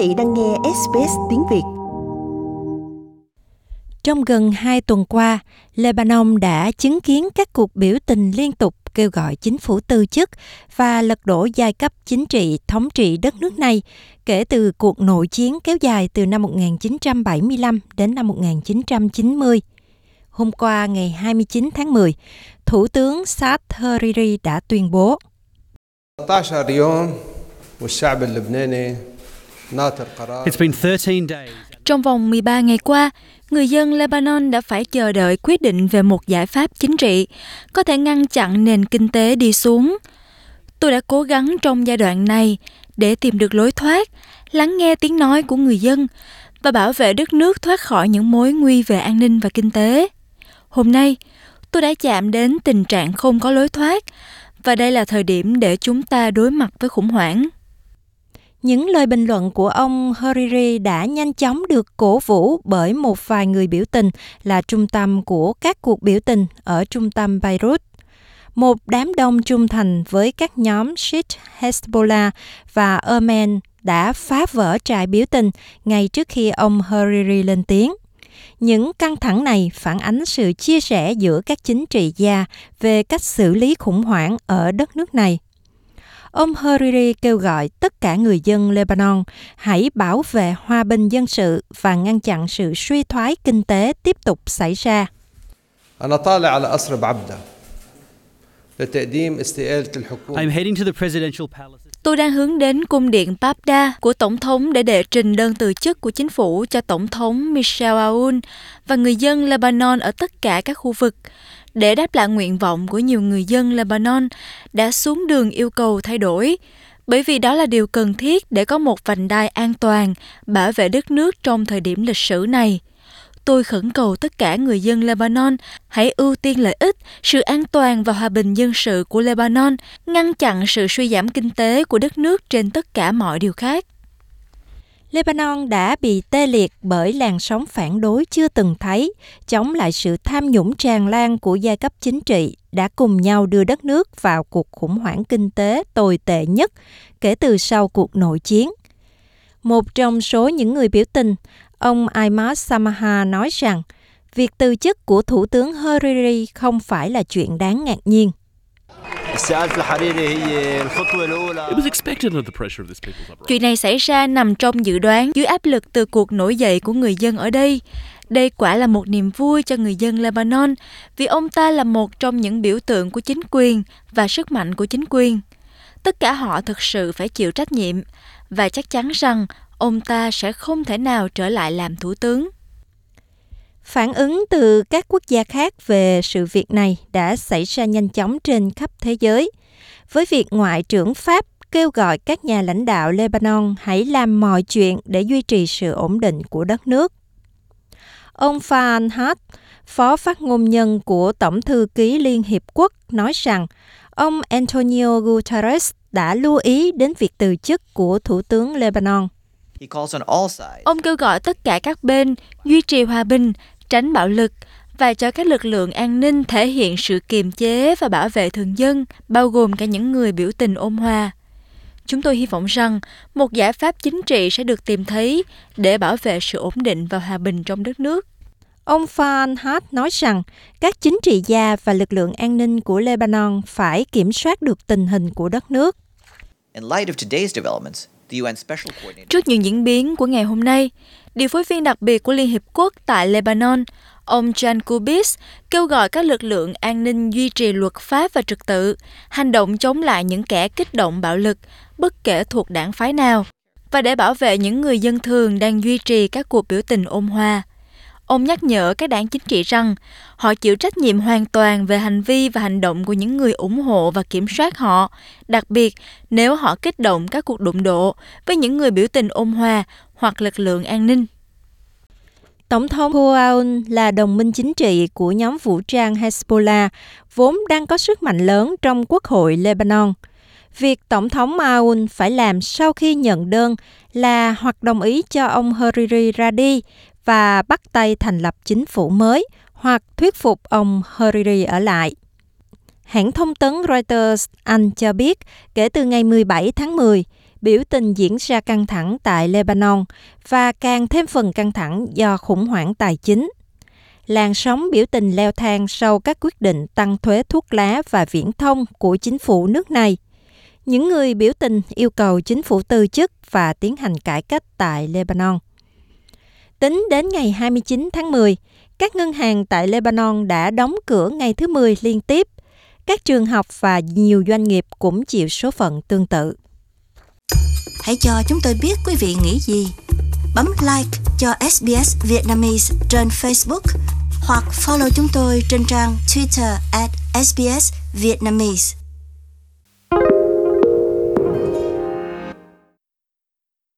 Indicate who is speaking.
Speaker 1: vị đang nghe SBS tiếng Việt.
Speaker 2: Trong gần hai tuần qua, Lebanon đã chứng kiến các cuộc biểu tình liên tục kêu gọi chính phủ từ chức và lật đổ giai cấp chính trị thống trị đất nước này kể từ cuộc nội chiến kéo dài từ năm 1975 đến năm 1990. Hôm qua ngày 29 tháng 10, Thủ tướng Saad Hariri đã tuyên bố
Speaker 3: Trong vòng 13 ngày qua, người dân Lebanon đã phải chờ đợi quyết định về một giải pháp chính trị có thể ngăn chặn nền kinh tế đi xuống. Tôi đã cố gắng trong giai đoạn này để tìm được lối thoát, lắng nghe tiếng nói của người dân và bảo vệ đất nước thoát khỏi những mối nguy về an ninh và kinh tế. Hôm nay, tôi đã chạm đến tình trạng không có lối thoát và đây là thời điểm để chúng ta đối mặt với khủng hoảng.
Speaker 2: Những lời bình luận của ông Hariri đã nhanh chóng được cổ vũ bởi một vài người biểu tình là trung tâm của các cuộc biểu tình ở trung tâm Beirut. Một đám đông trung thành với các nhóm Shiite Hezbollah và Yemen đã phá vỡ trại biểu tình ngay trước khi ông Hariri lên tiếng. Những căng thẳng này phản ánh sự chia sẻ giữa các chính trị gia về cách xử lý khủng hoảng ở đất nước này ông Hariri kêu gọi tất cả người dân Lebanon hãy bảo vệ hòa bình dân sự và ngăn chặn sự suy thoái kinh tế tiếp tục xảy ra.
Speaker 3: Tôi đang hướng đến cung điện Babda của Tổng thống để đệ trình đơn từ chức của chính phủ cho Tổng thống Michel Aoun và người dân Lebanon ở tất cả các khu vực để đáp lại nguyện vọng của nhiều người dân Lebanon đã xuống đường yêu cầu thay đổi, bởi vì đó là điều cần thiết để có một vành đai an toàn bảo vệ đất nước trong thời điểm lịch sử này. Tôi khẩn cầu tất cả người dân Lebanon hãy ưu tiên lợi ích, sự an toàn và hòa bình dân sự của Lebanon, ngăn chặn sự suy giảm kinh tế của đất nước trên tất cả mọi điều khác.
Speaker 2: Lebanon đã bị tê liệt bởi làn sóng phản đối chưa từng thấy, chống lại sự tham nhũng tràn lan của giai cấp chính trị đã cùng nhau đưa đất nước vào cuộc khủng hoảng kinh tế tồi tệ nhất kể từ sau cuộc nội chiến. Một trong số những người biểu tình, ông Aymar Samaha nói rằng việc từ chức của Thủ tướng Hariri không phải là chuyện đáng ngạc nhiên.
Speaker 3: Chuyện này xảy ra nằm trong dự đoán dưới áp lực từ cuộc nổi dậy của người dân ở đây. Đây quả là một niềm vui cho người dân Lebanon vì ông ta là một trong những biểu tượng của chính quyền và sức mạnh của chính quyền. Tất cả họ thực sự phải chịu trách nhiệm và chắc chắn rằng ông ta sẽ không thể nào trở lại làm thủ tướng.
Speaker 2: Phản ứng từ các quốc gia khác về sự việc này đã xảy ra nhanh chóng trên khắp thế giới. Với việc Ngoại trưởng Pháp kêu gọi các nhà lãnh đạo Lebanon hãy làm mọi chuyện để duy trì sự ổn định của đất nước. Ông Farhan Haq, phó phát ngôn nhân của Tổng thư ký Liên Hiệp Quốc, nói rằng ông Antonio Guterres đã lưu ý đến việc từ chức của Thủ tướng Lebanon.
Speaker 4: He calls on all sides
Speaker 3: Ông kêu gọi tất cả các bên duy trì hòa bình, tránh bạo lực và cho các lực lượng an ninh thể hiện sự kiềm chế và bảo vệ thường dân, bao gồm cả những người biểu tình ôn hòa. Chúng tôi hy vọng rằng một giải pháp chính trị sẽ được tìm thấy để bảo vệ sự ổn định và hòa bình trong đất nước.
Speaker 2: Ông Farhan Haq nói rằng các chính trị gia và lực lượng an ninh của Lebanon phải kiểm soát được tình hình của đất nước.
Speaker 4: In light of today's developments,
Speaker 3: Trước những diễn biến của ngày hôm nay, điều phối viên đặc biệt của Liên Hiệp Quốc tại Lebanon, ông Jan Kubis kêu gọi các lực lượng an ninh duy trì luật pháp và trật tự, hành động chống lại những kẻ kích động bạo lực, bất kể thuộc đảng phái nào, và để bảo vệ những người dân thường đang duy trì các cuộc biểu tình ôn hòa. Ông nhắc nhở các đảng chính trị rằng họ chịu trách nhiệm hoàn toàn về hành vi và hành động của những người ủng hộ và kiểm soát họ, đặc biệt nếu họ kích động các cuộc đụng độ với những người biểu tình ôn hòa hoặc lực lượng an ninh.
Speaker 2: Tổng thống Huaun là đồng minh chính trị của nhóm vũ trang Hezbollah, vốn đang có sức mạnh lớn trong quốc hội Lebanon. Việc Tổng thống Maun phải làm sau khi nhận đơn là hoặc đồng ý cho ông Hariri ra đi và bắt tay thành lập chính phủ mới, hoặc thuyết phục ông Hariri ở lại. Hãng thông tấn Reuters Anh cho biết, kể từ ngày 17 tháng 10, biểu tình diễn ra căng thẳng tại Lebanon và càng thêm phần căng thẳng do khủng hoảng tài chính. Làn sóng biểu tình leo thang sau các quyết định tăng thuế thuốc lá và viễn thông của chính phủ nước này. Những người biểu tình yêu cầu chính phủ từ chức và tiến hành cải cách tại Lebanon. Tính đến ngày 29 tháng 10, các ngân hàng tại Lebanon đã đóng cửa ngày thứ 10 liên tiếp. Các trường học và nhiều doanh nghiệp cũng chịu số phận tương tự.
Speaker 1: Hãy cho chúng tôi biết quý vị nghĩ gì. Bấm like cho SBS Vietnamese trên Facebook hoặc follow chúng tôi trên trang Twitter at SBS Vietnamese.